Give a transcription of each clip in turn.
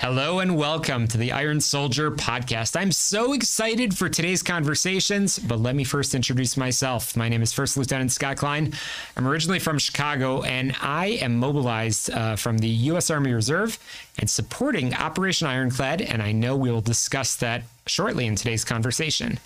Hello and welcome to the Iron Soldier podcast. I'm so excited for today's conversations, but let me first introduce myself. My name is First Lieutenant Scott Klein. I'm originally from Chicago and I am mobilized uh, from the U.S. Army Reserve and supporting Operation Ironclad, and I know we will discuss that shortly in today's conversation.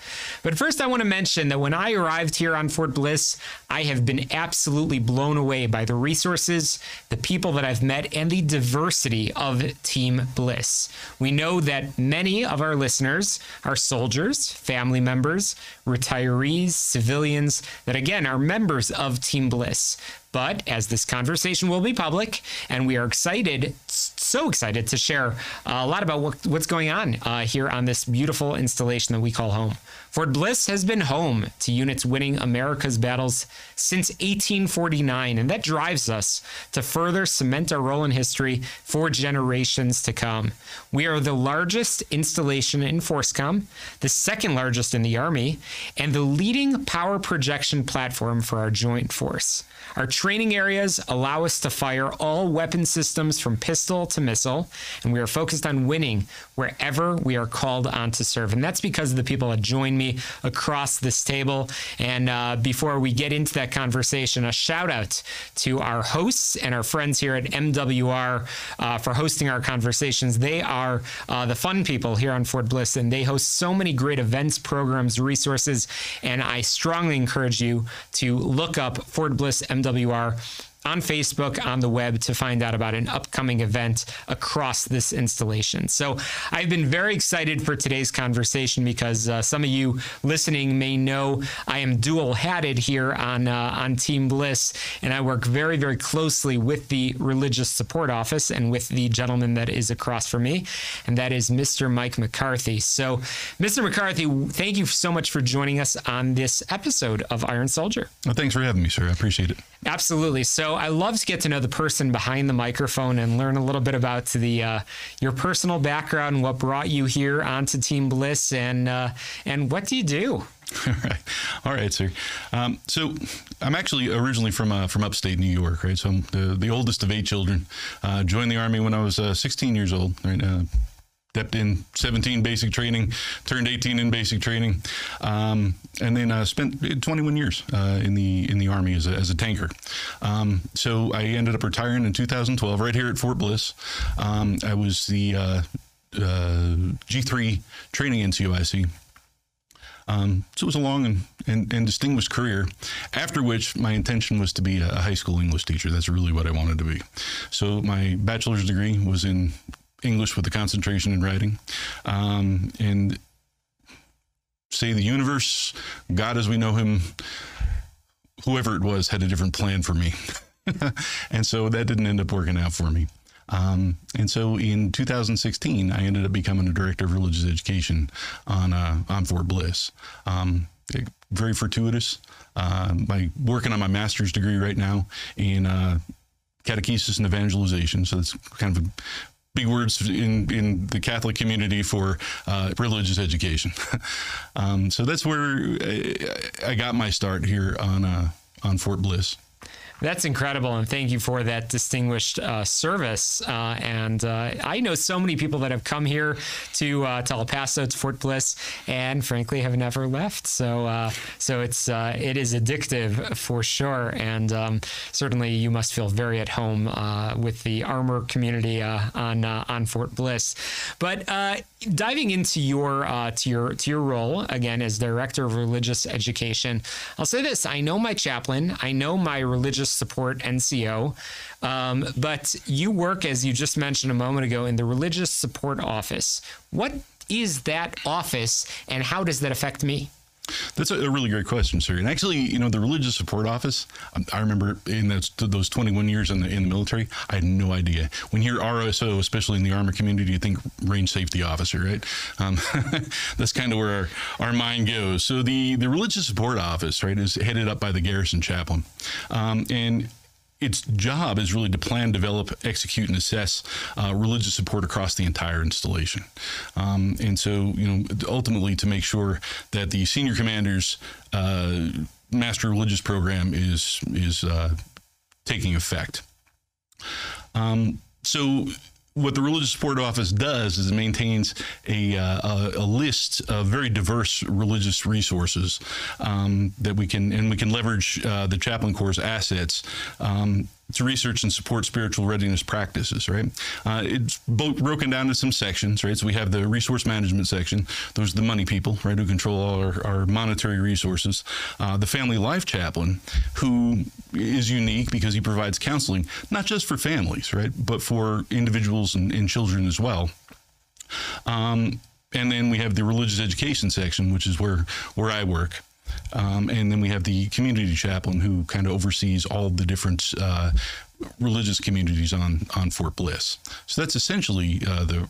But first, I want to mention that when I arrived here on Fort Bliss, I have been absolutely blown away by the resources, the people that I've met, and the diversity of Team Bliss. We know that many of our listeners are soldiers, family members, retirees, civilians that again are members of Team Bliss. But as this conversation will be public, and we are excited, so excited to share a lot about what, what's going on uh, here on this beautiful installation that we call home. Fort Bliss has been home to units winning America's battles since 1849, and that drives us to further cement our role in history for generations to come. We are the largest installation in FORSCOM, the second largest in the Army, and the leading power projection platform for our joint force. Our training areas allow us to fire all weapon systems from pistol to missile, and we are focused on winning wherever we are called on to serve. And that's because of the people that join me across this table. And uh, before we get into that conversation, a shout out to our hosts and our friends here at MWR uh, for hosting our conversations. They are uh, the fun people here on Fort Bliss, and they host so many great events, programs, resources. And I strongly encourage you to look up Fort Bliss MWR MWR on Facebook, on the web to find out about an upcoming event across this installation. So I've been very excited for today's conversation because uh, some of you listening may know I am dual hatted here on uh, on Team Bliss, and I work very very closely with the Religious Support Office and with the gentleman that is across from me, and that is Mr. Mike McCarthy. So, Mr. McCarthy, thank you so much for joining us on this episode of Iron Soldier. Well, thanks for having me, sir. I appreciate it. Absolutely. So I love to get to know the person behind the microphone and learn a little bit about the uh, your personal background and what brought you here onto Team Bliss and uh, and what do you do? All right, all right, sir. Um, so I'm actually originally from uh, from upstate New York, right? So I'm the, the oldest of eight children. Uh, joined the army when I was uh, 16 years old, right? Stepped in 17 basic training, turned 18 in basic training, um, and then uh, spent 21 years uh, in the in the army as a, as a tanker. Um, so I ended up retiring in 2012, right here at Fort Bliss. Um, I was the uh, uh G3 training NCOIC. Um, so it was a long and, and, and, distinguished career. After which, my intention was to be a high school English teacher. That's really what I wanted to be. So my bachelor's degree was in English with a concentration in writing. Um, and say the universe, God as we know him, whoever it was, had a different plan for me. and so that didn't end up working out for me. Um, and so in 2016, I ended up becoming a director of religious education on uh, on Fort Bliss. Um, very fortuitous. Uh, my working on my master's degree right now in uh, catechesis and evangelization. So it's kind of a big words in, in the Catholic community for uh, religious education. um, so that's where I, got my start here on uh, on Fort Bliss. That's incredible, and thank you for that distinguished uh, service. Uh, and uh, I know so many people that have come here to uh, to El Paso, to Fort Bliss, and frankly have never left. So uh, so it's uh, it is addictive for sure, and um, certainly you must feel very at home with the armor community on on Fort Bliss. But diving into your to your to your role again as director of religious education, I'll say this: I know my chaplain, I know my religious support NCO. Um, but you work, as you just mentioned a moment ago, in the Religious Support Office. What is that office and how does that affect me? That's a really great question, sir. And actually, you know, the Religious Support Office, um, I remember in those, those 21 years in the, in the military, I had no idea. When you hear RSO, especially in the Army community, you think Range Safety Officer, right? Um, that's kind of where our, our mind goes. So the, the Religious Support Office, right, is headed up by the Garrison Chaplain. Um, and its job is really to plan, develop, execute, and assess uh, religious support across the entire installation. Um, and so, you know, ultimately to make sure that the senior commander's uh, master religious program is is uh, taking effect. Um, so what the Religious Support Office does is it maintains a, uh, a, a, list of very diverse religious resources um, that we can and we can leverage uh, the Chaplain Corps' assets um, to research and support spiritual readiness practices, right? Uh, it's broken down into some sections, right? So we have the resource management section. Those are the money people, right, who control all our, our monetary resources. Uh, the family life chaplain, who is unique because he provides counseling, not just for families, right, but for individuals and, and children as well. Um, and then we have the religious education section, which is where where I work. Um, and then we have the community chaplain who kind of oversees all the different uh, religious communities on on Fort Bliss. So that's essentially uh, the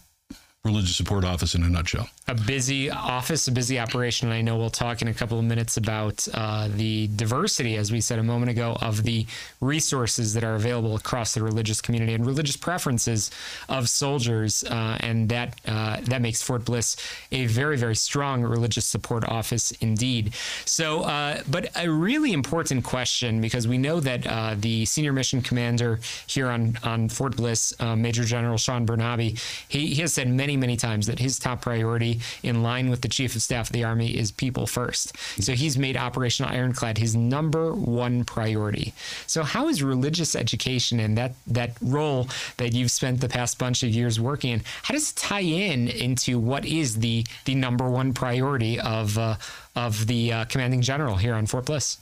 religious support office in a nutshell. A busy office, a busy operation. And I know we'll talk in a couple of minutes about uh, the diversity, as we said a moment ago, of the resources that are available across the religious community and religious preferences of soldiers, uh, and that uh, that makes Fort Bliss a very, very strong religious support office indeed. So, uh, but a really important question because we know that uh, the senior mission commander here on on Fort Bliss, uh, Major General Sean Bernabe, he, he has said many many, many times that his top priority, in line with the chief of staff of the Army, is people first. So he's made Operational Ironclad his number one priority. So, how is religious education and that, that role that you've spent the past bunch of years working in, how does it tie in into what is the, the number one priority of, uh, of the uh, commanding general here on Fort Bliss?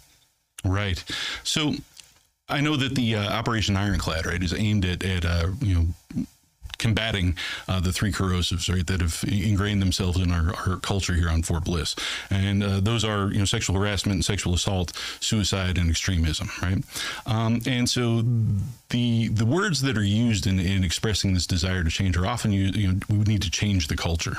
Right. So, I know that the uh, Operation Ironclad, right, is aimed at, at uh, you know combating uh, the three corrosives, right, that have ingrained themselves in our, our culture here on Fort Bliss. And uh, those are, you know, sexual harassment, sexual assault, suicide, and extremism, right? Um, and so the the words that are used in, in expressing this desire to change are often used, you know, we need to change the culture.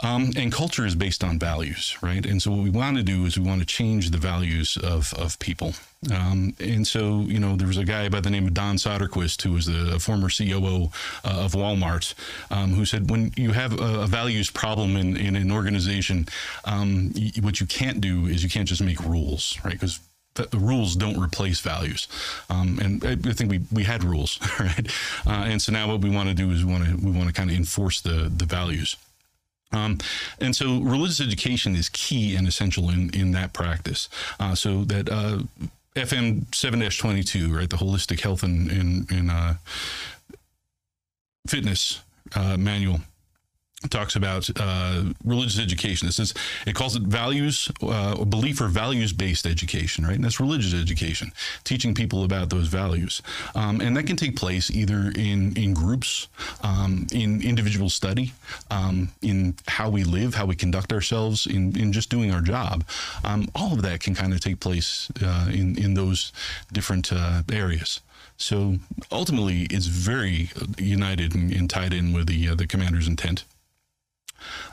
Um, and culture is based on values, right? And so what we want to do is we want to change the values of, of people. Um, and so, you know, there was a guy by the name of Don Soderquist, who was the former COO uh, of Walmart, um, who said when you have a, a values problem in, in an organization, um, y- what you can't do is you can't just make rules, right? Because the rules don't replace values. Um, and I, think we, we had rules, right? Uh, and so now what we want to do is we want to we want to kind of enforce the the values. Um, and so religious education is key and essential in, in that practice. Uh, so that uh, FM 7-22, right, the holistic health and, and, and uh, fitness uh, manual talks about uh, religious education. It says it calls it values, uh, belief or values based education, right? And that's religious education, teaching people about those values, um, and that can take place either in in groups, um, in individual study, um, in how we live, how we conduct ourselves, in in just doing our job. Um, all of that can kind of take place uh, in in those different uh, areas. So ultimately, it's very united and, and tied in with the uh, the commander's intent.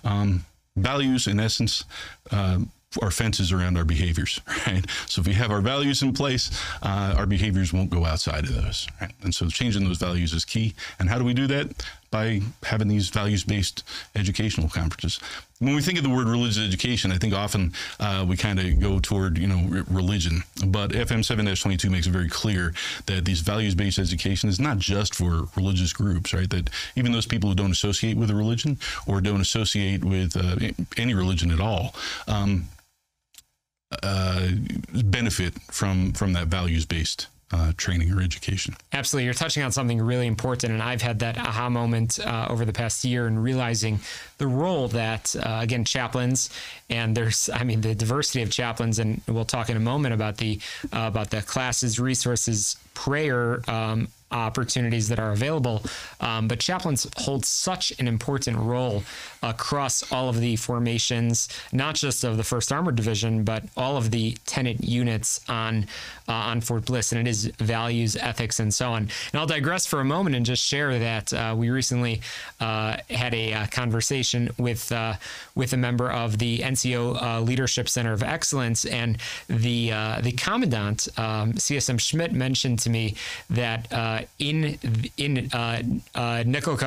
Um, values, in essence, uh, are fences around our behaviors, right? So if we have our values in place, uh, our behaviors won't go outside of those, right? And so changing those values is key. And how do we do that? By having these values-based educational conferences. When we think of the word religious education, I think often uh, we kind of go toward you know religion. But FM 7-22 makes it very clear that these values-based education is not just for religious groups, right? That even those people who don't associate with a religion or don't associate with uh, any religion at all. Um, uh, benefit from from that values based uh, training or education. Absolutely. You're touching on something really important. And I've had that aha moment uh, over the past year in realizing the role that, uh, again, chaplains and there's, I mean, the diversity of chaplains. And we'll talk in a moment about the, uh, about the classes, resources, prayer um, opportunities that are available. Um, but chaplains hold such an important role across all of the formations, not just of the First Armored Division, but all of the tenant units on uh, on Fort Bliss, and it is values, ethics, and so on. And I'll digress for a moment and just share that uh, we recently uh, had a uh, conversation with uh, with a member of the NCO uh, Leadership Center of Excellence, and the the commandant um, CSM Schmidt mentioned to me that uh, in in uh, uh,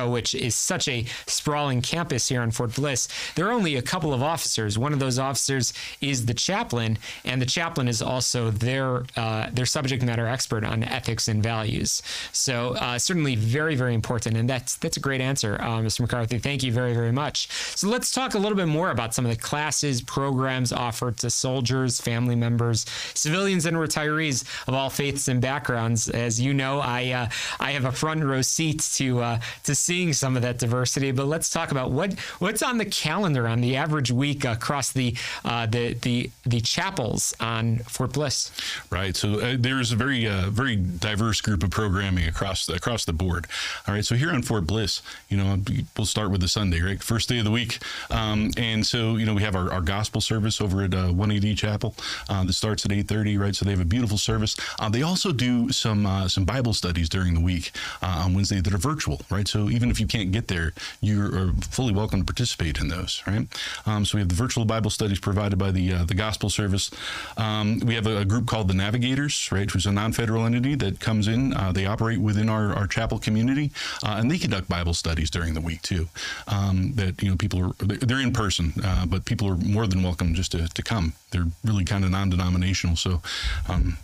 which is such a sprawling campus here on Fort Bliss, there are only a couple of officers. One of those officers is the chaplain, and the chaplain is also their uh, their subject matter expert on ethics and values. So uh, certainly very very important, and that's that's a great answer, uh, Mr. McCarthy. Thank you very very much. So let's talk a little bit more about some of the classes programs offered to soldiers, family members, civilians, and retirees of all faiths and backgrounds. As you know, I uh, I have a front row seat to uh, to seeing some of that diversity. But let's talk about what what's on the calendar on the average week across the uh, the the the chapels on Fort Bliss. Right. So uh, there's a very uh, very diverse group of programming across the, across the board. All right. So here on Fort Bliss, you know, we'll start with the Sunday, right? First day of the week, um, and so you know we have our, our gospel service over at uh, 180 Chapel that starts at 8:30, right? So they have a beautiful service. They also do some some Bible studies during the week uh, on Wednesday that are virtual, right? So even if you can't get there, you are fully welcome to participate in those, right? Um, so we have the virtual Bible studies provided by the uh, the gospel service. Um, we have a, a, group called the Navigators, right, which is a non-federal entity that comes in. they operate within our, our chapel community, and they conduct Bible studies during the week too. Um, that you know people are they're in person, but people are more than welcome just to, to come. They're really kind of non-denominational, so um,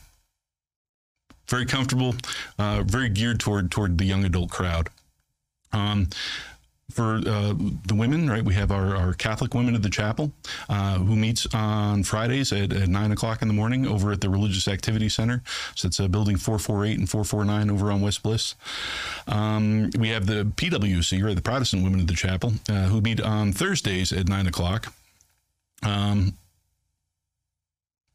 very comfortable, uh, very geared toward toward the young adult crowd. Um, for uh, the women, right, we have our, our Catholic women of the chapel uh, who meets on Fridays at, at, 9 o'clock in the morning over at the Religious Activity Center. So it's a building 448 and 449 over on West Bliss. Um, we have the PWC, right, the Protestant women of the chapel, uh, who meet on Thursdays at 9 o'clock. Um,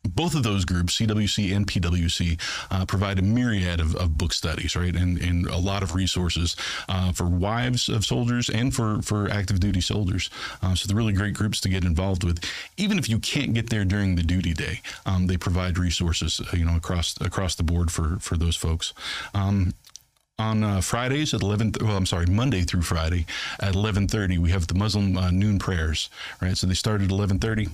both of those groups, CWC and PWC, uh, provide a myriad of, of, book studies, right, and, and a lot of resources uh, for wives of soldiers and for, for active duty soldiers. Uh, so they're really great groups to get involved with. Even if you can't get there during the duty day, um, they provide resources, uh, you know, across across the board for for those folks. Um, on uh, Fridays at 11 well I'm sorry Monday through Friday at 11:30 we have the Muslim uh, noon prayers right so they start at 11:30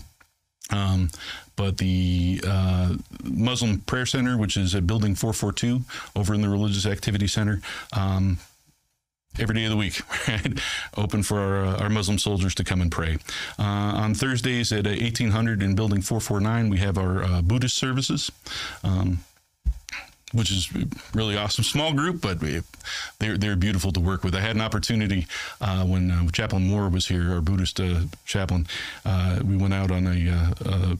um, but the uh, Muslim Prayer Center, which is at Building 442 over in the Religious Activity Center, um, every day of the week, right? Open for our, uh, our, Muslim soldiers to come and pray. Uh, on Thursdays at 1800 in Building 449, we have our uh, Buddhist services. Um, which is really awesome. Small group, but they're they're beautiful to work with. I had an opportunity uh, when uh, Chaplain Moore was here, our Buddhist uh, chaplain. Uh, we went out on a uh, uh,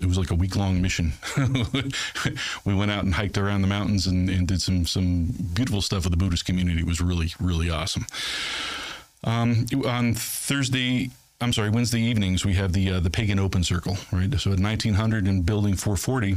it was like a week long mission. we went out and hiked around the mountains and, and, did some some beautiful stuff with the Buddhist community. It was really really awesome. Um, on Thursday. I'm sorry, Wednesday evenings we have the the pagan open circle, right? So at 1900 in Building 440,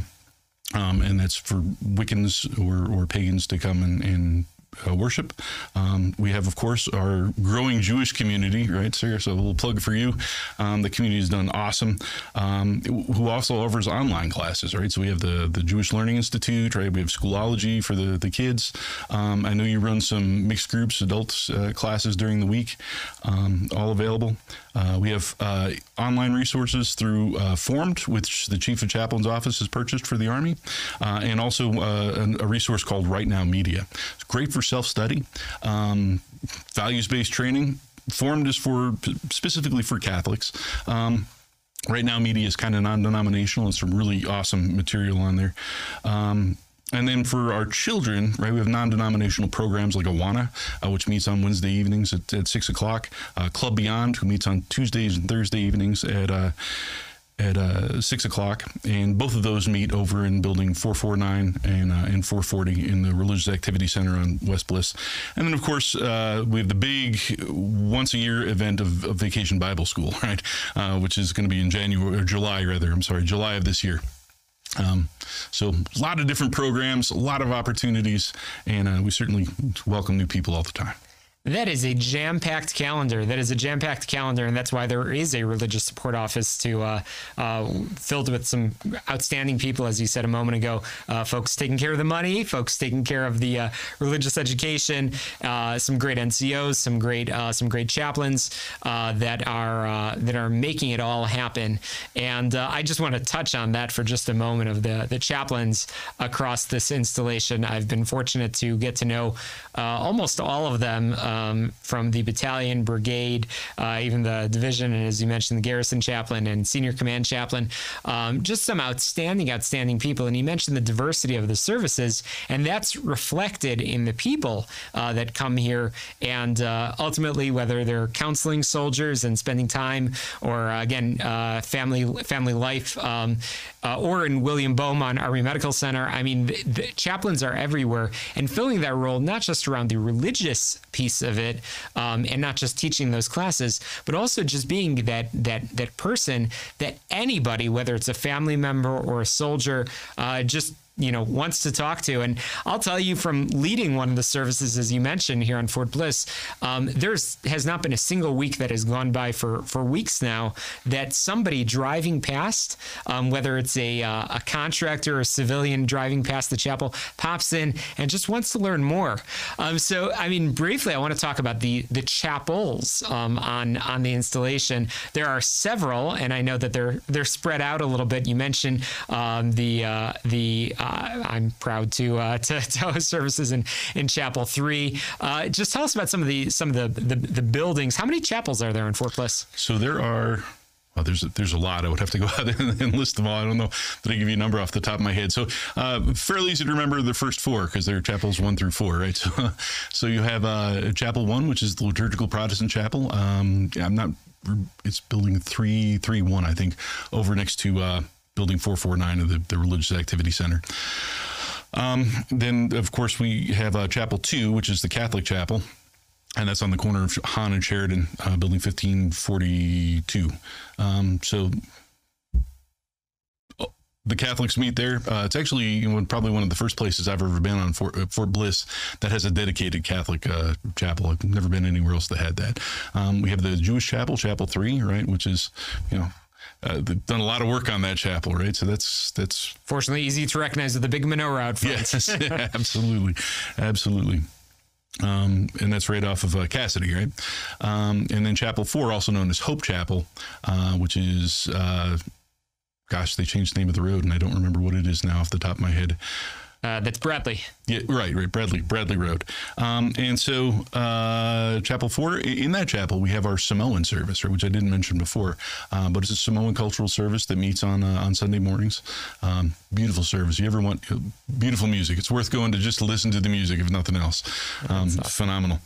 um, and that's for Wiccans or, or pagans to come and, and uh, worship. Um, we have, of course, our growing Jewish community, right, sir? So a little plug for you. Um, the community has done awesome. Um, who also offers online classes, right? So we have the the Jewish Learning Institute, right? We have Schoology for the the kids. Um, I know you run some mixed groups, adult uh, classes during the week, um, all available. Uh, we have uh, online resources through uh, Formed, which the Chief of Chaplain's office has purchased for the Army, uh, and also uh, a resource called Right Now Media. It's great for self study, um, values based training. Formed is for specifically for Catholics. Um, right now, media is kind of non denominational and some really awesome material on there. Um, and then for our children, right, we have non-denominational programs like Awana, uh, which meets on Wednesday evenings at, at six o'clock. Uh, Club Beyond, who meets on Tuesdays and Thursday evenings at uh, at uh, six o'clock, and both of those meet over in Building 449 and uh, and 440 in the Religious Activity Center on West Bliss. And then, of course, uh, we have the big once a year event of, of Vacation Bible School, right, uh, which is going to be in January or July, rather. I'm sorry, July of this year. Um, so a lot of different programs, a lot of opportunities, and uh, we certainly welcome new people all the time. That is a jam packed calendar. That is a jam packed calendar, and that's why there is a religious support office to uh, uh, filled with some outstanding people, as you said a moment ago. Uh, folks taking care of the money, folks taking care of the uh, religious education, uh, some great NCOs, some great uh, some great chaplains that are that are making it all happen. And I just want to touch on that for just a moment of the the chaplains across this installation. I've been fortunate to get to know almost all of them um, from the battalion, brigade, uh, even the division, and as you mentioned, the garrison chaplain and senior command chaplain. Um, just some outstanding, outstanding people. And you mentioned the diversity of the services, and that's reflected in the people uh, that come here. And uh, ultimately, whether they're counseling soldiers and spending time, or uh, again, uh, family family life, um, uh, or in William Beaumont Army Medical Center. I mean, the, the chaplains are everywhere, and filling that role not just around the religious piece of it, um, and not just teaching those classes, but also just being that that that person that anybody, whether it's a family member or a soldier, uh, just you know wants to talk to. And i'll tell you from leading one of the services as you mentioned here on fort bliss um, there's has not been a single week that has gone by for for weeks now that somebody driving past um, whether it's a, uh, a contractor or a civilian driving past the chapel pops in and just wants to learn more. Um, so i mean briefly i want to talk about the the chapels um, on on the installation. There are several and i know that they're they're spread out a little bit. You mentioned um, the uh, the uh, uh, I'm proud to, uh, to, to services in, in Chapel Three. Uh, just tell us about some of the some of the, the, the buildings. How many chapels are there in Fort Bliss? So there are well, there's a, there's a lot. I would have to go out and, and, list them all. I don't know that I give you a number off the top of my head. So uh, fairly easy to remember the first four because they're chapels one through four, right? So, so you have uh, Chapel One, which is the liturgical Protestant chapel. Um, I'm not. It's building three three one, I think, over next to uh, Building 449 of the, the Religious Activity Center. Um, then, of course, we have uh, Chapel 2, which is the Catholic Chapel. And that's on the corner of Hahn and Sheridan, uh, building 1542. Um, so oh, the Catholics meet there. Uh, it's actually you know, probably one of the first places I've ever been on Fort, uh, Fort Bliss that has a dedicated Catholic uh, chapel. I've never been anywhere else that had that. Um, we have the Jewish chapel, Chapel Three, right, which is you know uh, done a lot of work on that chapel, right? So that's that's fortunately easy to recognize with the big menorah out front. Yes, absolutely, absolutely. Um, and that's right off of uh, Cassidy, right? Um, and then Chapel Four, also known as Hope Chapel, uh, which is, uh, gosh, they changed the name of the road, and I don't remember what it is now off the top of my head. Uh, that's Bradley. Yeah, right, right. Bradley, Bradley Road. Um, and so, uh, Chapel Four. In that chapel, we have our Samoan service, right, which I didn't mention before, uh, but it's a Samoan cultural service that meets on uh, on Sunday mornings. Um, beautiful service. You ever want uh, beautiful music? It's worth going to just listen to the music, if nothing else. Um, phenomenal.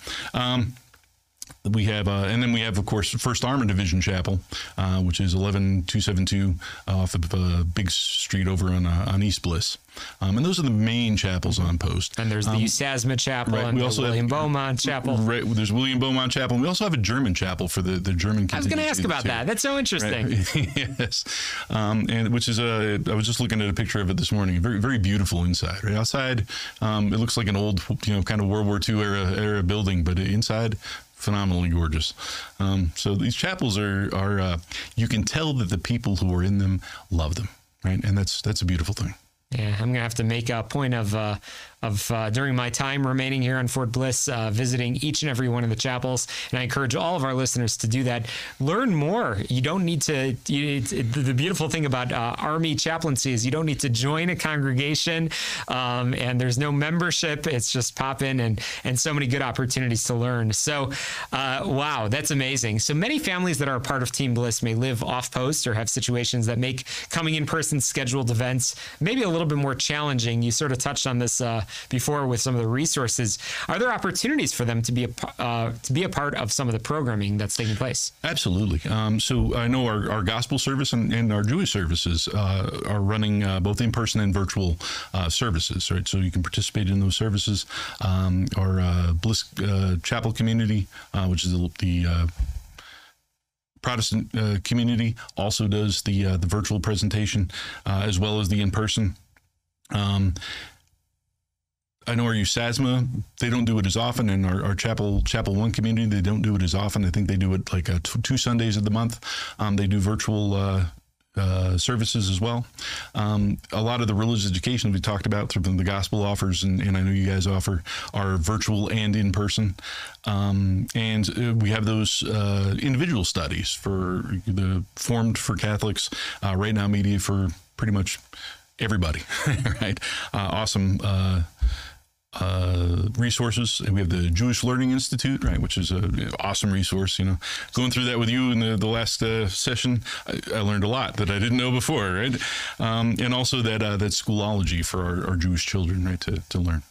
We have, uh, and then we have, of course, First Armored Division Chapel, uh, which is 11272 off of uh, Big Street over on uh, on East Bliss. Um, and those are the main chapels on post. And there's the um, Chapel right, and we also William have, Beaumont Chapel. Right, there's William Beaumont Chapel. And we also have a German chapel for the, the German I was going to ask about too. that. That's so interesting. Right? yes. Um, and which is, a, I was just looking at a picture of it this morning. Very, very beautiful inside. Right outside, um, it looks like an old, you know, kind of World War II era, era building, but inside, phenomenally gorgeous. Um, so these chapels are are uh, you can tell that the people who are in them love them, right? And that's that's a beautiful thing. Yeah, I'm gonna have to make a point of uh, of uh, during my time remaining here on Fort Bliss, uh, visiting each and every one of the chapels. And I encourage all of our listeners to do that. Learn more. You don't need to. You, the beautiful thing about uh, Army chaplaincy is you don't need to join a congregation, um, and there's no membership. It's just pop in and and so many good opportunities to learn. So, uh, wow, that's amazing. So many families that are part of Team Bliss may live off post or have situations that make coming in person scheduled events maybe a little bit more challenging. You sort of touched on this uh, before with some of the resources. Are there opportunities for them to be a uh, to be a part of some of the programming that's taking place? Absolutely. Um, so I know our, our gospel service and, and our Jewish services uh, are running uh, both in person and virtual uh, services, right? So you can participate in those services. Um, our uh, Bliss uh, Chapel community, which is the, the Protestant uh, community also does the uh, the virtual presentation uh, as well as the in person. Um, I know our USASMA, they don't do it as often, and our, our Chapel Chapel One community, they don't do it as often. I think they do it like uh, two Sundays of the month. Um, they do virtual uh, uh, services as well. Um, a lot of the religious education we talked about through the gospel offers, and, and I know you guys offer, are virtual and in person. Um, and uh, we have those uh, individual studies for the formed for Catholics, uh, right now media for pretty much everybody, right? Uh, awesome uh, resources. And we have the Jewish Learning Institute, right, which is an awesome resource. You know, going through that with you in the, the last uh, session, I, I, learned a lot that I didn't know before, right? Um, and also that uh, that Schoolology for our, our Jewish children, right, to, to learn.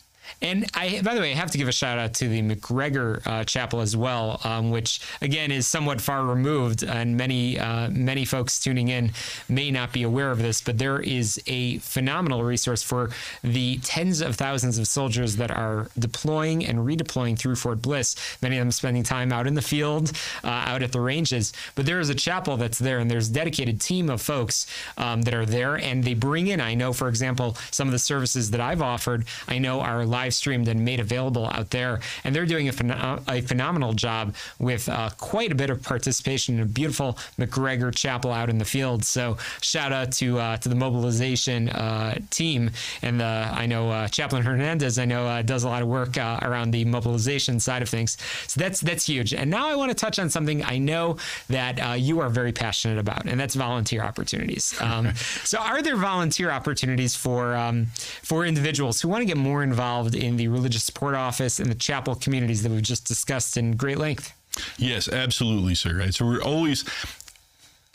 And I, by the way, I have to give a shout out to the McGregor uh, Chapel as well, um, which again is somewhat far removed, and many uh, many folks tuning in may not be aware of this. But there is a phenomenal resource for the tens of thousands of soldiers that are deploying and redeploying through Fort Bliss. Many of them spending time out in the field, uh, out at the ranges. But there is a chapel that's there, and there's a dedicated team of folks um, that are there, and they bring in. I know, for example, some of the services that I've offered. I know are live streamed and made available out there. And they're doing a, phen- a phenomenal job with uh, quite a bit of participation in a beautiful McGregor Chapel out in the field. So shout out to uh, to the mobilization uh, team and the I know uh, Chaplain Hernandez. I know uh, does a lot of work uh, around the mobilization side of things. So that's that's huge. And now I want to touch on something I know that you are very passionate about, and that's volunteer opportunities. Um, so are there volunteer opportunities for um, for individuals who want to get more involved? Involved in the religious support office and the chapel communities that we've just discussed in great length. Yes, absolutely, sir. Right. So we're always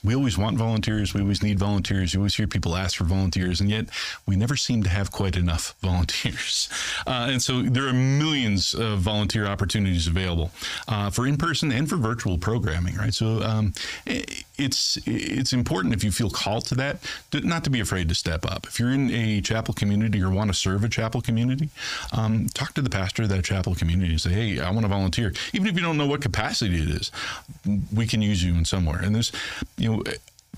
we always want volunteers. We always need volunteers. You always hear people ask for volunteers, and yet we never seem to have quite enough volunteers. Uh, and so there are millions of volunteer opportunities available uh, for in-person and for virtual programming, right? So um, it's it's important if you feel called to that, not to be afraid to step up. If you're in a chapel community or want to serve a chapel community, um, talk to the pastor of that chapel community and say, "Hey, I want to volunteer." Even if you don't know what capacity it is, we can use you in somewhere. And there's, you know,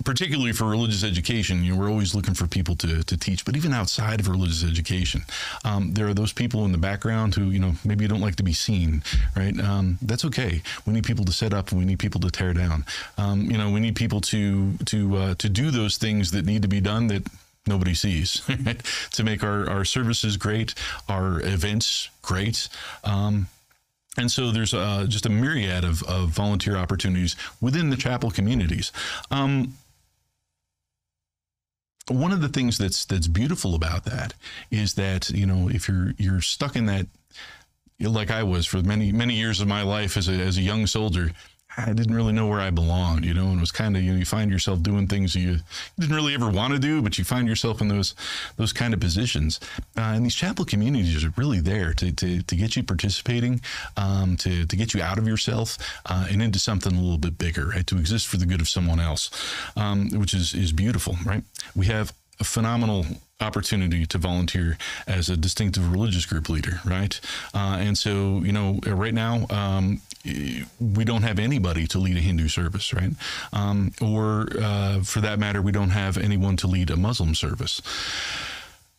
particularly for religious education, you know, we're always looking for people to, to teach, but even outside of religious education, um, there are those people in the background who, you know, maybe you don't like to be seen, right? Um, that's okay. We need people to set up we need people to tear down. Um, you know, we need people to, to, uh, to do those things that need to be done that nobody sees to make our, our services great, our events great. Um, and so there's uh, just a myriad of, of, volunteer opportunities within the chapel communities. Um, one of the things that's that's beautiful about that is that you know if you're you're stuck in that like I was for many many years of my life as a as a young soldier I didn't really know where I belonged, you know, and it was kind of you know you find yourself doing things you didn't really ever want to do, but you find yourself in those those kind of positions. Uh, and these chapel communities are really there to to, to get you participating, um, to to get you out of yourself uh, and into something a little bit bigger, right? To exist for the good of someone else, um, which is is beautiful, right? We have a phenomenal opportunity to volunteer as a distinctive religious group leader, right? Uh, and so, you know, right now, um, we don't have anybody to lead a Hindu service, right? Um, or uh, for that matter, we don't have anyone to lead a Muslim service.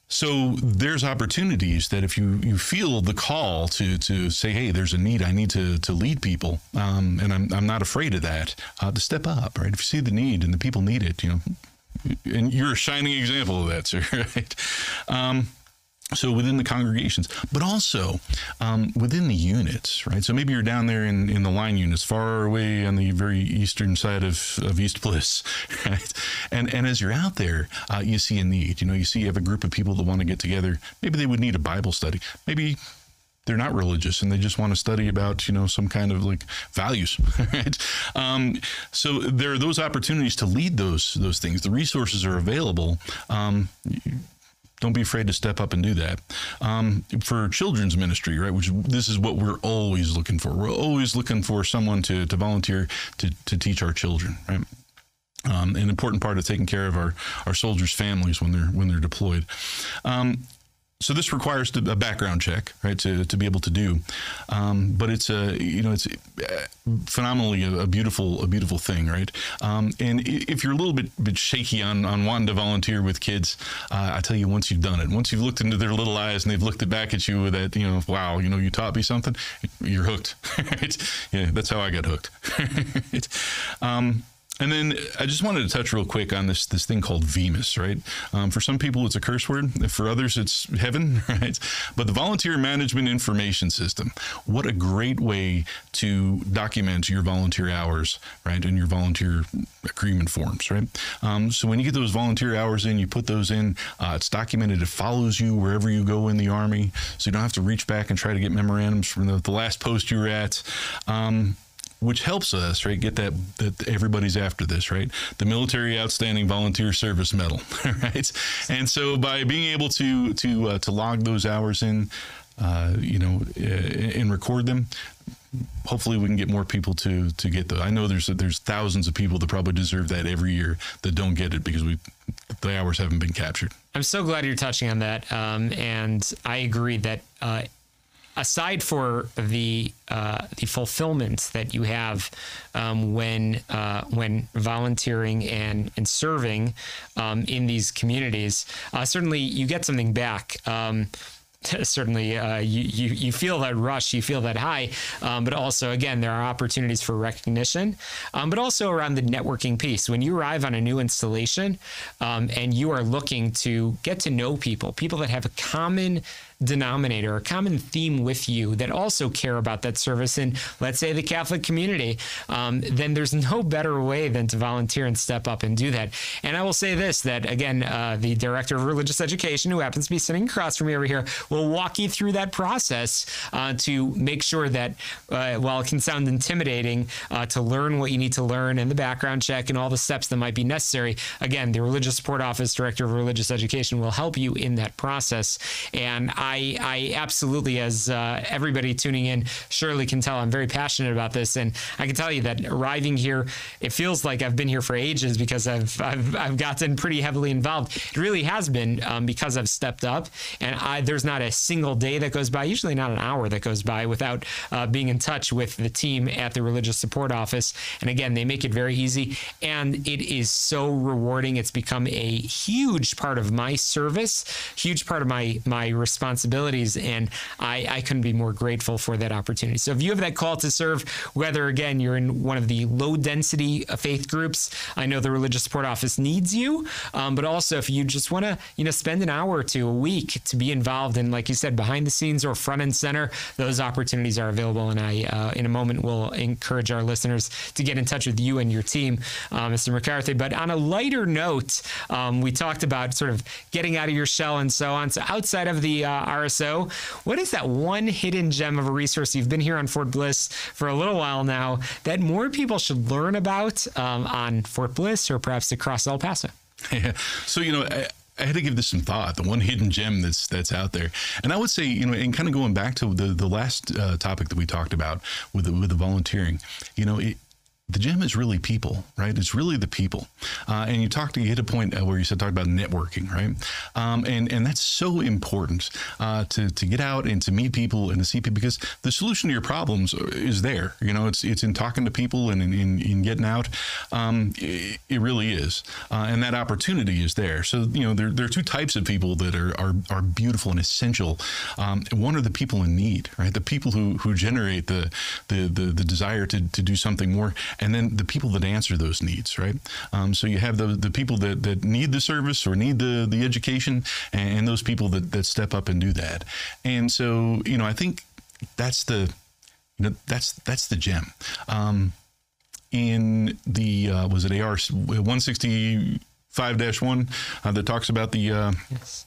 So there's opportunities that if you, you feel the call to, to say, hey, there's a need, I need to, to lead people, um, and I'm, I'm not afraid of that, uh, to step up, right? If you see the need and the people need it, you know, and you're a shining example of that, sir, right? Um, so within the congregations, but also um, within the units, right? So maybe you're down there in, in the line units, far away on the very eastern side of, of East Bliss, right? And and as you're out there, uh, you see a need. You know, you see you have a group of people that want to get together. Maybe they would need a Bible study. Maybe they're not religious and they just want to study about you know some kind of like values right um, so there are those opportunities to lead those those things the resources are available um, don't be afraid to step up and do that. Um, for children's ministry, right, which this is what we're always looking for. We're always looking for someone to, to volunteer to, to teach our children, right? Um, an important part of taking care of our, our soldiers' families when they're when they're deployed. Um, so this requires a background check, right, to, to be able to do. Um, but it's a you know it's phenomenally a, a beautiful a beautiful thing, right? Um, and if you're a little bit bit shaky on on wanting to volunteer with kids, uh, I tell you, once you've done it, once you've looked into their little eyes and they've looked it back at you with that, you know, wow, you know, you taught me something, you're hooked. right? Yeah, that's how I got hooked. um, and then I just wanted to touch real quick on this this thing called VMIS, right? Um, for some people, it's a curse word. For others, it's heaven, right? But the Volunteer Management Information System, what a great way to document your volunteer hours, right, and your volunteer agreement forms, right? Um, so when you get those volunteer hours in, you put those in. Uh, it's documented. It follows you wherever you go in the Army, so you don't have to reach back and try to get memorandums from the, the last post you were at. Um, which helps us right get that that everybody's after this right the military outstanding volunteer service medal right and so by being able to to uh, to log those hours in uh, you know uh, and record them hopefully we can get more people to to get the I know there's there's thousands of people that probably deserve that every year that don't get it because we the hours haven't been captured. I'm so glad you're touching on that, um, and I agree that uh, aside for the uh, the fulfillment that you have um, when uh, when volunteering and and serving um, in these communities, uh, certainly you get something back. Um, certainly uh, you, you, you feel that rush, you feel that high, um, but also again there are opportunities for recognition, um, but also around the networking piece. When you arrive on a new installation um, and you are looking to get to know people, people that have a common denominator, a common theme with you that also care about that service in, let's say, the Catholic community, um, then there's no better way than to volunteer and step up and do that. And I will say this that, again, uh, the director of religious education, who happens to be sitting across from me over here, will walk you through that process uh, to make sure that uh, while it can sound intimidating uh, to learn what you need to learn and the background check and all the steps that might be necessary, again, the Religious Support Office Director of Religious Education will help you in that process. And I, I absolutely, as uh, everybody tuning in surely can tell, I'm very passionate about this. And I can tell you that arriving here, it feels like I've been here for ages because I've, I've, I've gotten pretty heavily involved. It really has been um, because I've stepped up. And I, there's not a single day that goes by, usually not an hour that goes by without uh, being in touch with the team at the Religious Support Office. And again, they make it very easy and it is so rewarding. It's become a huge part of my service, huge part of my, my responsibility and I, I couldn't be more grateful for that opportunity. So if you have that call to serve, whether again you're in one of the low density faith groups, I know the Religious Support Office needs you, um, but also if you just want to, you know, spend an hour or two a week to be involved in, like you said, behind the scenes or front and center, those opportunities are available. And I, uh, in a moment, will encourage our listeners to get in touch with you and your team, uh, Mr. McCarthy. But on a lighter note, um, we talked about sort of getting out of your shell and so on. So outside of the uh, RSO. What is that one hidden gem of a resource you've been here on Fort Bliss for a little while now that more people should learn about um, on Fort Bliss or perhaps across El Paso? Yeah. So, you know, I, I had to give this some thought. The one hidden gem that's that's out there, and I would say, you know, and kind of going back to the the last uh, topic that we talked about with the, with the volunteering, you know, it, the gem is really people, right? It's really the people. Uh, and you talked, you hit a point uh, where you said talk about networking, right? Um, and and that's so important uh, to to get out and to meet people and to see people because the solution to your problems is there. You know, it's it's in talking to people and in, in, in getting out. Um, it, it, really is, uh, and that opportunity is there. So you know, there, there are two types of people that are are, are beautiful and essential. Um, one are the people in need, right? The people who who generate the the the, the desire to to do something more and then the people that answer those needs, right? Um, so you have the, the people that, that need the service or need the, the education, and, and those people that, that step up and do that. And so, you know, I think that's the, you know, that's that's the gem. Um, in the uh, was it AR one sixty five dash one uh, that talks about the uh, yes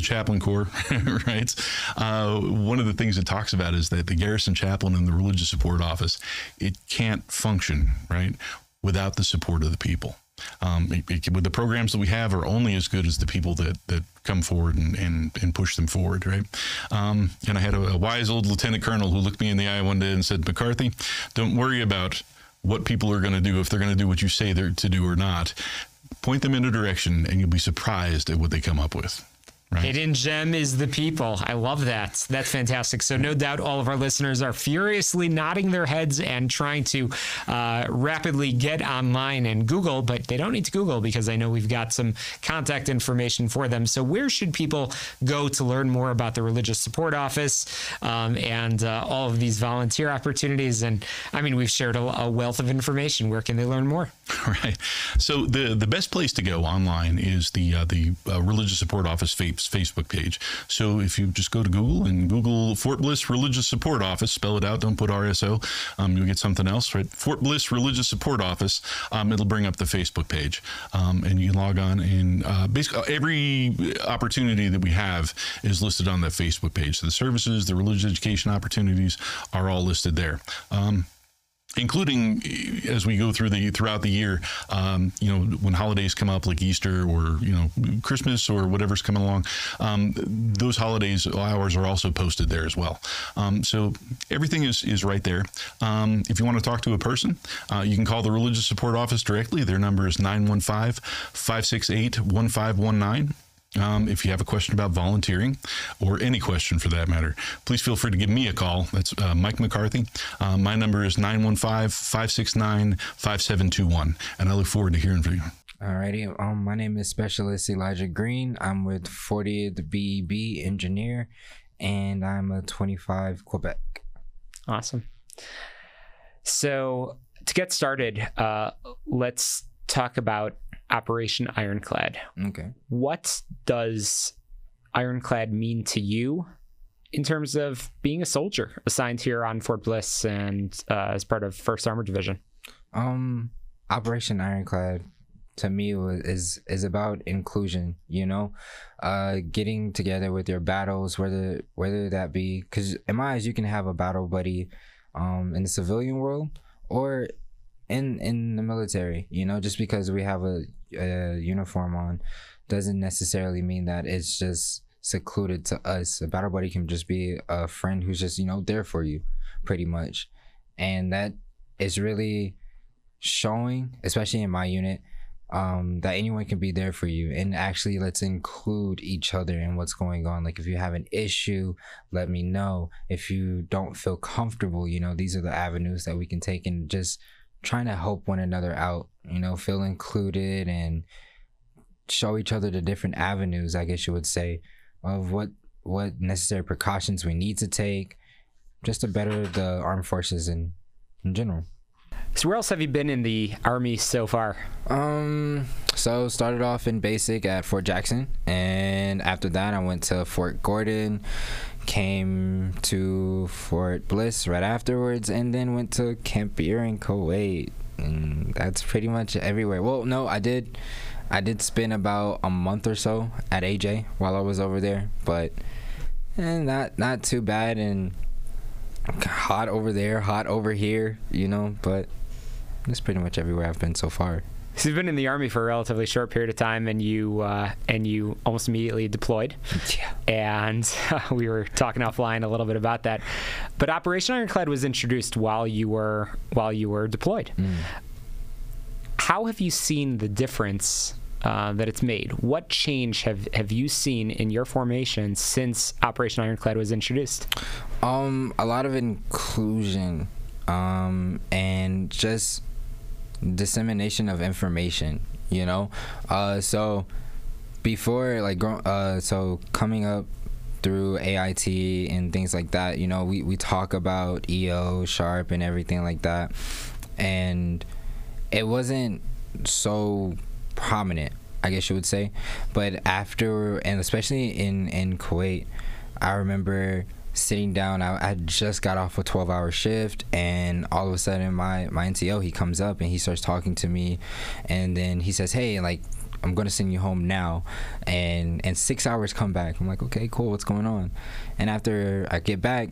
the chaplain corps, right? Uh, one of the things it talks about is that the garrison chaplain and the religious support office, it can't function, right, without the support of the people. Um, it, it, with the programs that we have are only as good as the people that, that come forward and, and, and push them forward, right? Um, and I had a, a wise old lieutenant colonel who looked me in the eye one day and said, McCarthy, don't worry about what people are going to do if they're going to do what you say they're to do or not. Point them in a direction, and you'll be surprised at what they come up with. Right. Hidden gem is the people. I love that. That's fantastic. So, no doubt all of our listeners are furiously nodding their heads and trying to uh, rapidly get online and Google, but they don't need to Google because I know we've got some contact information for them. So, where should people go to learn more about the Religious Support Office um, and uh, all of these volunteer opportunities? And I mean, we've shared a, a wealth of information. Where can they learn more? Right. So the the best place to go online is the uh, the uh, Religious Support Office Facebook page. So if you just go to Google and Google Fort Bliss Religious Support Office, spell it out, don't put RSO, um, you'll get something else, right? Fort Bliss Religious Support Office. Um, it'll bring up the Facebook page, um, and you log on. And uh, basically, every opportunity that we have is listed on that Facebook page. So the services, the religious education opportunities are all listed there. Um, including as we go through the throughout the year um, you know when holidays come up like easter or you know christmas or whatever's coming along um, those holidays hours are also posted there as well. Um, so everything is is right there. Um, if you want to talk to a person uh, you can call the religious support office directly. Their number is 915 568 1519 um, if you have a question about volunteering or any question for that matter, please feel free to give me a call. That's uh, Mike McCarthy. Uh, my number is 915 569 5721. And I look forward to hearing from you. Alrighty. Um, my name is Specialist Elijah Green. I'm with 40th BEB Engineer, and I'm a 25 Quebec. Awesome. So to get started, uh, let's talk about Operation Ironclad. Okay. What does Ironclad mean to you in terms of being a soldier assigned here on Fort Bliss and uh, as part of First Armored Division? Um, Operation Ironclad to me is is about inclusion. You know, uh, getting together with your battles, whether whether that be because in my eyes you can have a battle buddy, um, in the civilian world or in in the military. You know, just because we have a a uniform on doesn't necessarily mean that it's just secluded to us. A battle buddy can just be a friend who's just, you know, there for you pretty much. And that is really showing, especially in my unit, um, that anyone can be there for you. And actually, let's include each other in what's going on. Like, if you have an issue, let me know. If you don't feel comfortable, you know, these are the avenues that we can take and just trying to help one another out, you know, feel included and show each other the different avenues, I guess you would say, of what what necessary precautions we need to take just to better the armed forces in in general. So where else have you been in the army so far? Um, so started off in basic at Fort Jackson, and after that I went to Fort Gordon, came to Fort Bliss right afterwards, and then went to Camp Buehring in Kuwait. And that's pretty much everywhere. Well, no, I did, I did spend about a month or so at AJ while I was over there, but and eh, not not too bad and hot over there, hot over here, you know. But that's pretty much everywhere I've been so far. So you've been in the army for a relatively short period of time, and you uh, and you almost immediately deployed. Yeah. And uh, we were talking offline a little bit about that. But Operation Ironclad was introduced while you were while you were deployed. Mm. How have you seen the difference uh, that it's made? What change have have you seen in your formation since Operation Ironclad was introduced? Um, a lot of inclusion, um, and just dissemination of information you know? Uh, so before like uh, so coming up through AIT and things like that you know we, we talk about EO SHARP and everything like that. And it wasn't so prominent I guess you would say. But after and especially in in Kuwait I remember sitting down. I, I just got off a 12 hour shift, and all of a sudden, my, my NCO, he comes up and he starts talking to me. And then he says, Hey, like, I'm gonna send you home now, and and six hours come back. I'm like, okay, cool, what's going on? And after I get back,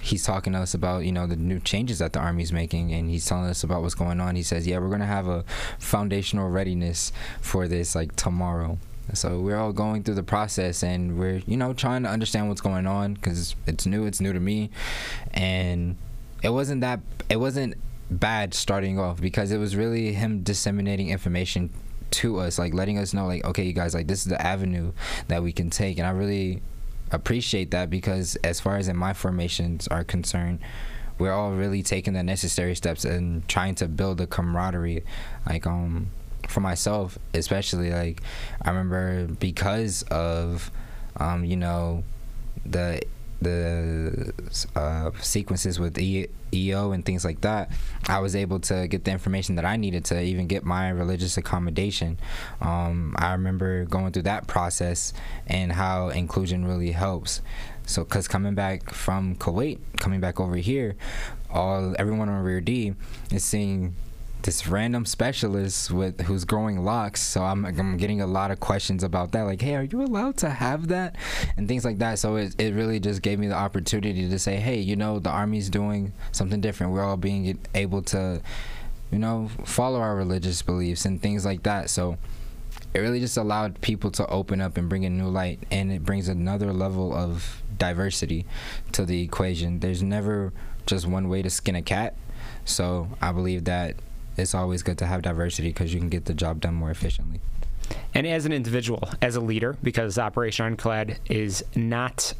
he's talking to us about you know the new changes that the army's making, and he's telling us about what's going on. He says, yeah, we're gonna have a foundational readiness for this like tomorrow. So we're all going through the process and we're, you know, trying to understand what's going on because it's new, it's new to me. And it wasn't that, it wasn't bad starting off because it was really him disseminating information to us, like letting us know, like, okay, you guys, like this is the avenue that we can take, and I really appreciate that because as far as in my formations are concerned, we're all really taking the necessary steps and trying to build a camaraderie, like um for myself especially like I remember because of um you know the the uh, sequences with EO and things like that, I was able to get the information that I needed to even get my religious accommodation. Um, I remember going through that process and how inclusion really helps. So, cause coming back from Kuwait, coming back over here, all everyone on Rear D is seeing this random specialist with who's growing locks. So I'm, I'm getting a lot of questions about that. Like, hey, are you allowed to have that? And things like that. So it, it really just gave me the opportunity to say, hey, you know, the army's doing something different. We're all being able to, you know, follow our religious beliefs and things like that. So it really just allowed people to open up and bring a new light. And it brings another level of diversity to the equation. There's never just one way to skin a cat. So I believe that it's always good to have diversity because you can get the job done more efficiently. And as an individual, as a leader, because Operation Ironclad is not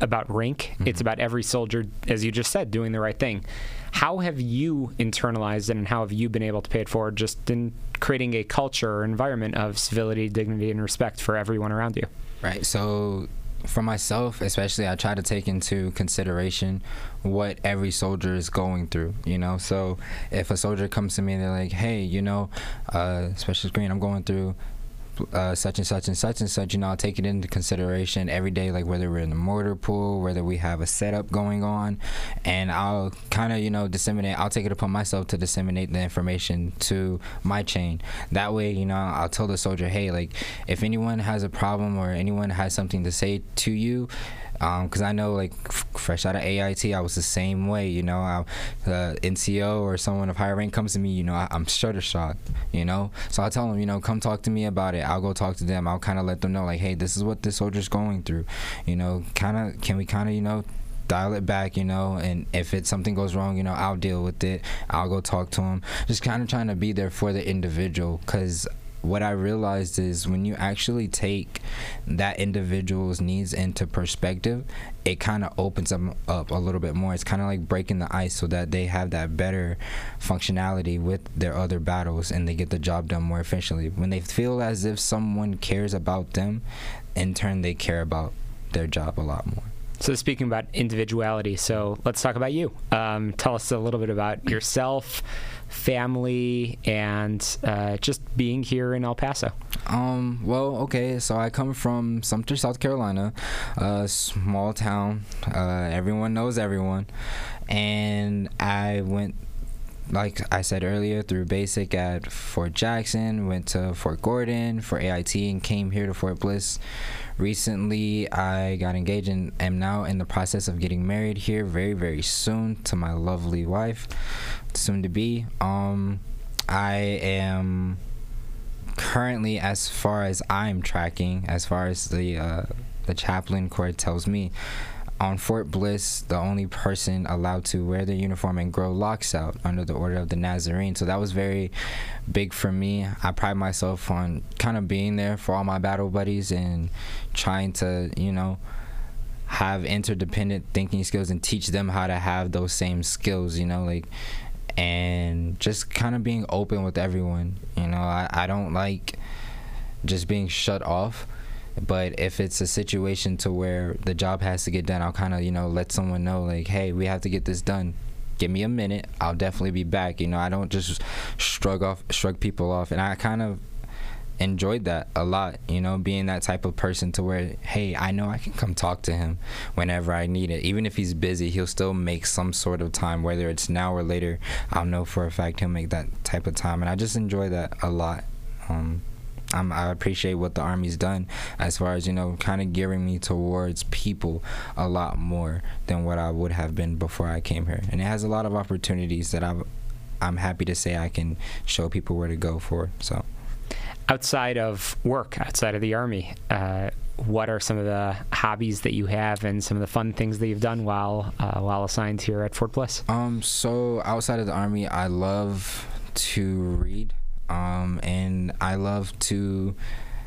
about rank, mm-hmm. it's about every soldier, as you just said, doing the right thing. How have you internalized it and how have you been able to pay it forward just in creating a culture or environment of civility, dignity, and respect for everyone around you? Right. So for myself, especially, I try to take into consideration what every soldier is going through. You know, so if a soldier comes to me and they're like, "Hey, you know, uh, Special Green, I'm going through uh, such and such and such and such, you know, I'll take it into consideration every day, like whether we're in the motor pool, whether we have a setup going on, and I'll kind of, you know, disseminate. I'll take it upon myself to disseminate the information to my chain. That way, you know, I'll tell the soldier, hey, like if anyone has a problem or anyone has something to say to you, because um, I know like f- fresh out of AIT, I was the same way. You know, I, uh, NCO or someone of higher rank comes to me, you know, I, am shutter shocked. You know, so I tell them, you know, come talk to me about it. I'll go talk to them. I'll kind of let them know, like, hey, this is what this soldier's going through. You know, kind of can we kind of you know dial it back, you know, and if it something goes wrong, you know, I'll deal with it. I'll go talk to him. Just kind of trying to be there for the individual because what I realized is when you actually take that individual's needs into perspective, it kind of opens them up a little bit more. It's kind of like breaking the ice so that they have that better functionality with their other battles and they get the job done more efficiently. When they feel as if someone cares about them, in turn, they care about their job a lot more. So speaking about individuality, so let's talk about you. Um, tell us a little bit about yourself, family, and uh, just being here in El Paso. Um. Well, okay. So I come from Sumter, South Carolina, a small town. Uh, everyone knows everyone, and I went like I said earlier, through basic at Fort Jackson, went to Fort Gordon for AIT, and came here to Fort Bliss recently I got engaged and am now in the process of getting married here very very soon to my lovely wife soon to be. Um I am currently as far as I'm tracking as far as the uh, the chaplain corps tells me on Fort Bliss, the only person allowed to wear the uniform and grow locks out under the order of the Nazarene. So that was very big for me. I pride myself on kind of being there for all my battle buddies and trying to, you know, have interdependent thinking skills and teach them how to have those same skills, you know, like and just kind of being open with everyone. You know, I, I don't like just being shut off but if it's a situation to where the job has to get done i'll kind of you know let someone know like hey we have to get this done. Give me a minute. I'll definitely be back. You know i don't just shrug off shrug people off. And i kind of enjoyed that a lot you know being that type of person to where hey i know i can come talk to him whenever i need it. Even if he's busy he'll still make some sort of time whether it's now or later. I'll know for a fact he'll make that type of time. And i just enjoy that a lot um, I'm, i appreciate what the army's done as far as you know kind of gearing me towards people a lot more than what i would have been before i came here. And it has a lot of opportunities that i i'm happy to say i can show people where to go for so. Outside of work outside of the army uh, what are some of the hobbies that you have and some of the fun things that you've done while uh, while assigned here at Fort Bliss? Um, so outside of the army, I love to read um, and I love to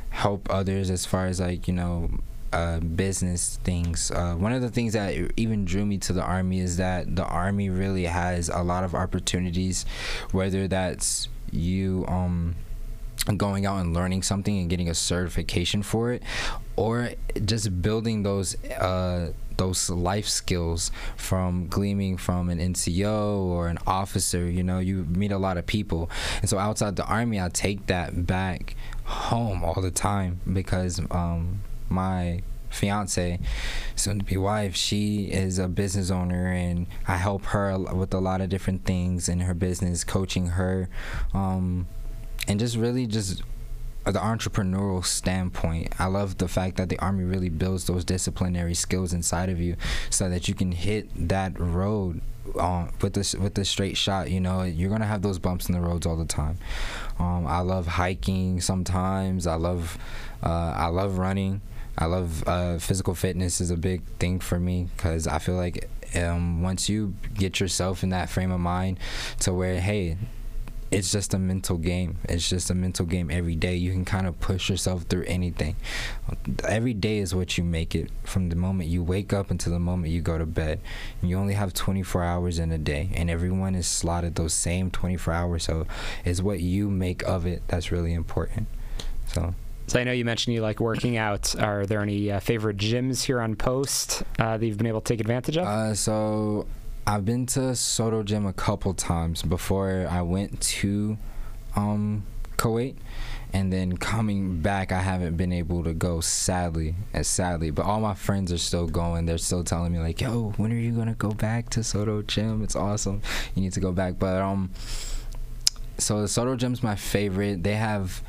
help others as far as like you know uh, business things. Uh, one of the things that even drew me to the army is that the army really has a lot of opportunities, whether that's you um going out and learning something and getting a certification for it or just building those uh, those life skills from gleaming from an NCO or an officer you know you meet a lot of people. And so outside the army I take that back home all the time because um, my fiance, soon to be wife, she is a business owner, and I help her with a lot of different things in her business, coaching her, um, and just really just the entrepreneurial standpoint. I love the fact that the army really builds those disciplinary skills inside of you, so that you can hit that road um, with this with the straight shot. You know, you're gonna have those bumps in the roads all the time. Um, I love hiking sometimes. I love uh, I love running. I love uh, physical fitness is a big thing for me because I feel like um, once you get yourself in that frame of mind to where hey it's just a mental game. It's just a mental game every day. You can kind of push yourself through anything. Every day is what you make it from the moment you wake up until the moment you go to bed. You only have 24 hours in a day, and everyone is slotted those same 24 hours. So it's what you make of it that's really important. So. So I know you mentioned you like working out. Are there any uh, favorite gyms here on Post uh, that you've been able to take advantage of? Uh, so I've been to Soto Gym a couple times before I went to um, Kuwait, and then coming back, I haven't been able to go. Sadly, and sadly, but all my friends are still going. They're still telling me like, "Yo, when are you gonna go back to Soto Gym? It's awesome. You need to go back." But um, so Soto Gym's my favorite. They have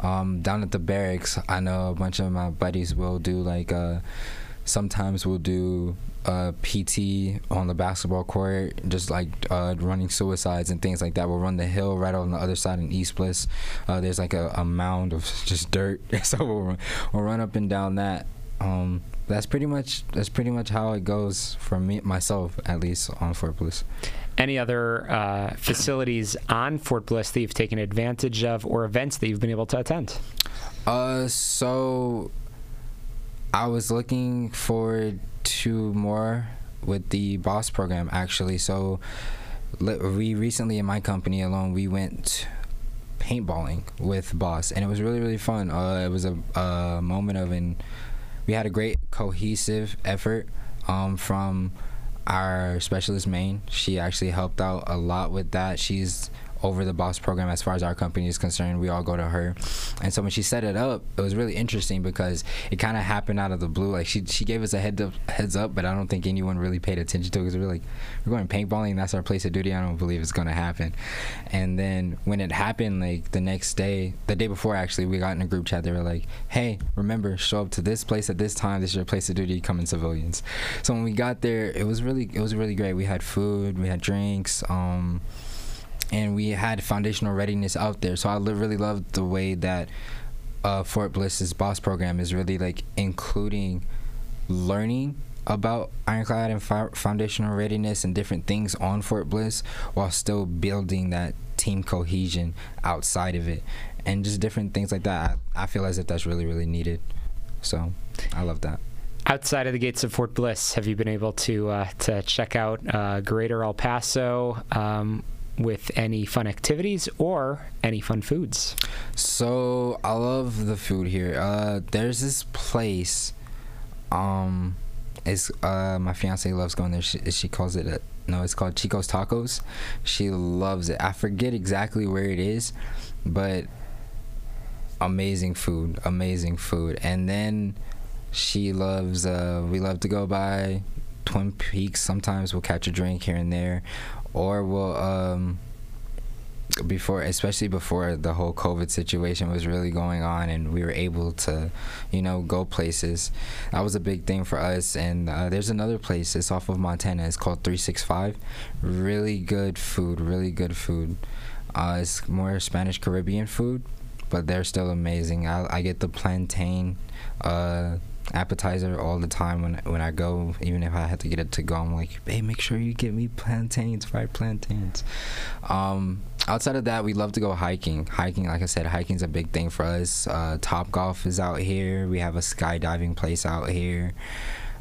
um, down at the barracks, I know a bunch of my buddies will do like uh, sometimes we'll do uh, PT on the basketball court, just like uh, running suicides and things like that. We'll run the hill right on the other side in East Bliss. Uh, there's like a, a, mound of just dirt, so we'll run, we'll run up and down that. Um, that's pretty much that's pretty much how it goes for me myself at least on Fort Bliss any other uh, facilities on Fort Bliss that you've taken advantage of or events that you've been able to attend? Uh, so I was looking forward to more with the BOSS program actually. So we recently in my company alone we went paintballing with BOSS and it was really really fun. Uh, it was a, a moment of an we had a great cohesive effort um, from our specialist main. She actually helped out a lot with that. She's over the BOSS program as far as our company is concerned. We all go to her, and so when she set it up, it was really interesting because it kind of happened out of the blue. Like she she gave us a head up, heads up, but I don't think anyone really paid attention to it because we are like we're going paintballing. That's our place of duty. I don't believe it's gonna happen. And then when it happened, like the next day, the day before actually, we got in a group chat. They were like, "Hey, remember, show up to this place at this time. This is your place of duty. Come in civilians." So when we got there, it was really it was really great. We had food, we had drinks. Um, and we had foundational readiness out there. So I really love the way that uh, Fort Bliss's BOSS program is really like including learning about ironclad and foundational readiness and different things on Fort Bliss while still building that team cohesion outside of it and just different things like that. I, I feel as if that's really, really needed. So I love that. Outside of the gates of Fort Bliss, have you been able to uh, to check out uh, Greater El Paso? Um, with any fun activities or any fun foods? So I love the food here. Uh, there's this place. Um, it's uh, my fiance loves going there. She, she calls it a, no, it's called Chico's Tacos. She loves it. I forget exactly where it is, but amazing food, amazing food. And then she loves. Uh, we love to go by Twin Peaks. Sometimes we'll catch a drink here and there, or we'll um, before especially before the whole covid situation was really going on and we were able to you know go places that was a big thing for us. And uh, there's another place it's off of montana it's called 365 really good food really good food. Uh, it's more spanish caribbean food but they're still amazing. I, I get the plantain uh, appetizer all the time when when I go. Even if I had to get it to go, I'm like, hey, make sure you get me plantains, fried plantains. Um, outside of that, we love to go hiking. Hiking, like I said, hiking's a big thing for us. Uh, Top Golf is out here. We have a skydiving place out here.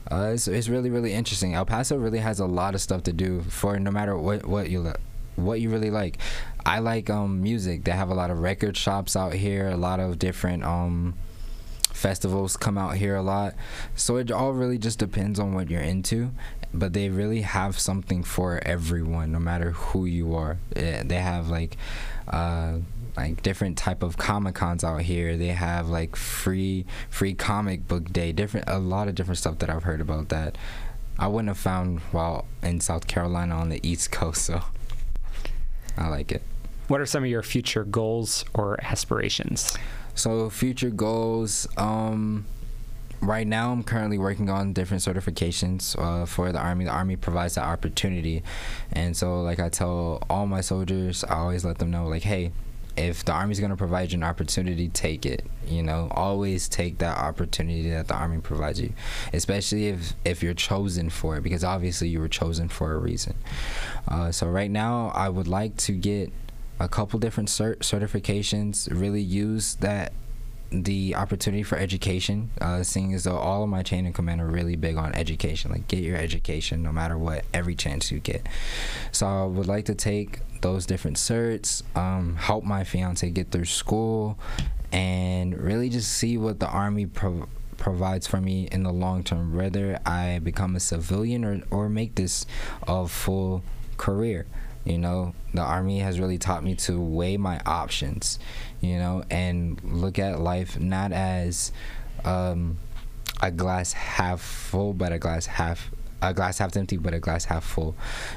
Uh, it's, it's really really interesting. El Paso really has a lot of stuff to do for no matter what what you what you really like. I like um, music. They have a lot of record shops out here. A lot of different um, festivals come out here a lot. So it all really just depends on what you're into. But they really have something for everyone, no matter who you are. They have like. Uh, like different type of comic cons out here they have like free free comic book day different a lot of different stuff that i've heard about that i wouldn't have found while in south carolina on the east coast so i like it what are some of your future goals or aspirations so future goals. Um, right now, I'm currently working on different certifications uh, for the Army. The Army provides that opportunity, and so like I tell all my soldiers, I always let them know like, hey, if the Army's gonna provide you an opportunity, take it. You know, always take that opportunity that the Army provides you, especially if if you're chosen for it, because obviously you were chosen for a reason. Uh, so right now, I would like to get a couple different cert- certifications, really use that the opportunity for education, uh, seeing as though all of my chain of command are really big on education. Like, get your education no matter what, every chance you get. So, I would like to take those different certs, um, help my fiance get through school, and really just see what the Army pro- provides for me in the long term, whether I become a civilian or, or make this a full career. You know, the army has really taught me to weigh my options, you know, and look at life not as um, a glass half full, but a glass half a glass half empty, but a glass half full.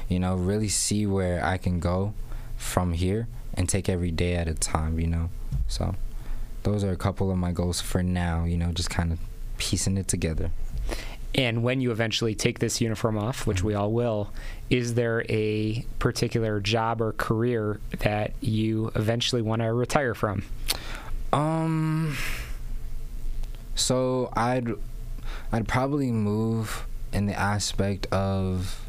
You know, really see where I can go from here and take every day at a time. You know, so those are a couple of my goals for now. You know, just kind of piecing it together. And when you eventually take this uniform off, which we all will, is there a particular job or career that you eventually want to retire from? Um so I'd I'd probably move in the aspect of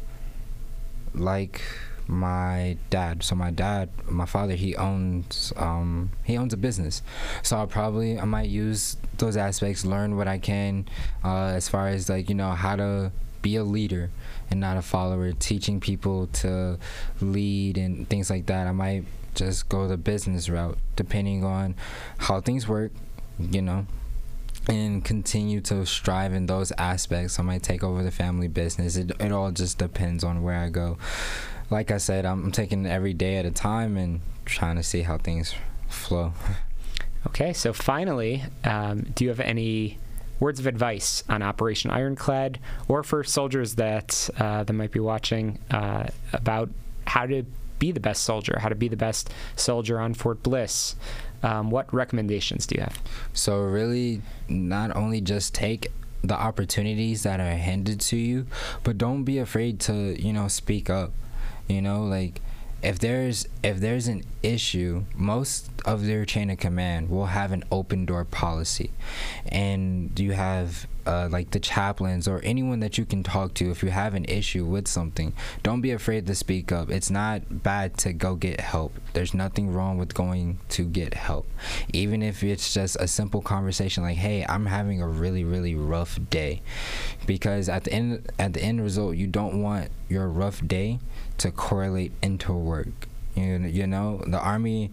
like my dad. So my dad, my father, he owns um, he owns a business. So I'll probably I might use those aspects, learn what I can uh, as far as like you know how to be a leader and not a follower, teaching people to lead and things like that. I might just go the business route depending on how things work, you know and continue to strive in those aspects. I might take over the family business. It, it all just depends on where I go like I said, I'm, taking every day at a time and trying to see how things flow. Okay, so finally, um, do you have any words of advice on Operation Ironclad, or for soldiers that uh, that might be watching uh, about how to be the best soldier, how to be the best soldier on Fort Bliss? Um, what recommendations do you have? So really, not only just take the opportunities that are handed to you, but don't be afraid to you know speak up you know, like if there's if there's an issue, most of their chain of command will have an open door policy, and you have uh, like the chaplains or anyone that you can talk to if you have an issue with something. Don't be afraid to speak up. It's not bad to go get help. There's nothing wrong with going to get help, even if it's just a simple conversation like, "Hey, I'm having a really really rough day," because at the end at the end result, you don't want your rough day to correlate into work. You, you know, the army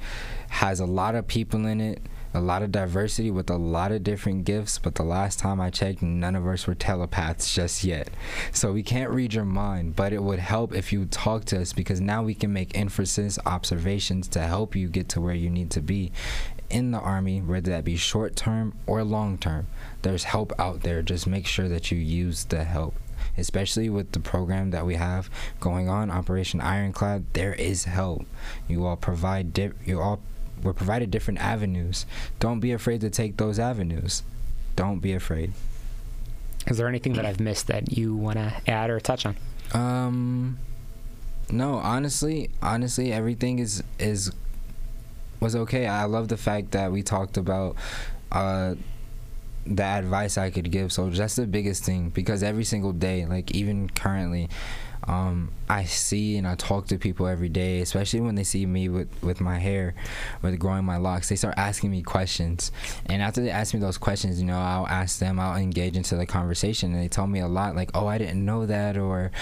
has a lot of people in it, a lot of diversity with a lot of different gifts, but the last time I checked, none of us were telepaths just yet. So we can't read your mind, but it would help if you talk to us because now we can make inferences, observations to help you get to where you need to be in the army, whether that be short term or long term. There's help out there. Just make sure that you use the help especially with the program that we have going on, Operation Ironclad. There is help. You all provide di- you all we're provided different avenues. Don't be afraid to take those avenues. Don't be afraid. Is there anything that I've missed that you want to add or touch on? Um, no, honestly, honestly, everything is is was okay. I love the fact that we talked about uh the advice I could give soldiers. That's the biggest thing because every single day, like even currently, um, I see and I talk to people every day, especially when they see me with, with my hair, with growing my locks. They start asking me questions, and after they ask me those questions, you know, I'll ask them, I'll engage into the conversation, and they tell me a lot, like, "Oh, I didn't know that," or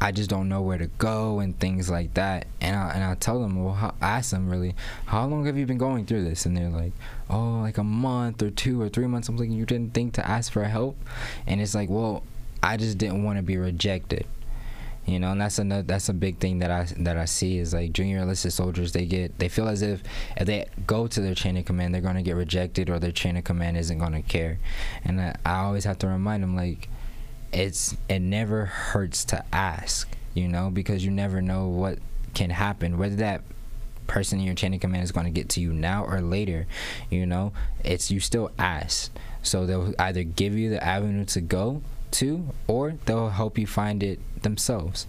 "I just don't know where to go," and things like that. And I and I tell them, well, how, ask them really, how long have you been going through this? And they're like, "Oh, like a month or two or three months." I'm like, "You didn't think to ask for help?" And it's like, well, I just didn't want to be rejected you know and that's another that's a big thing that i that i see is like junior enlisted soldiers they get they feel as if if they go to their chain of command they're going to get rejected or their chain of command isn't going to care. And I, I always have to remind them like it's it never hurts to ask you know because you never know what can happen. Whether that person in your chain of command is going to get to you now or later you know it's you still ask. So they'll either give you the avenue to go to, or they'll help you find it themselves.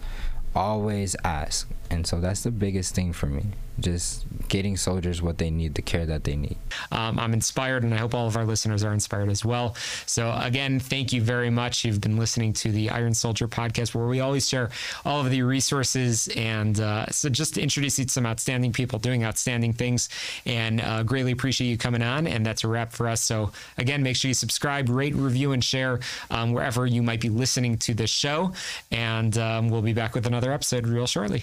Always ask. And so that's the biggest thing for me just getting soldiers what they need, the care that they need. Um, I'm inspired, and I hope all of our listeners are inspired as well. So, again, thank you very much. You've been listening to the Iron Soldier podcast, where we always share all of the resources and uh, so just to introduce you to some outstanding people doing outstanding things. And uh, greatly appreciate you coming on. And that's a wrap for us. So, again, make sure you subscribe, rate, review, and share um, wherever you might be listening to this show. And um, we'll be back with another episode real shortly.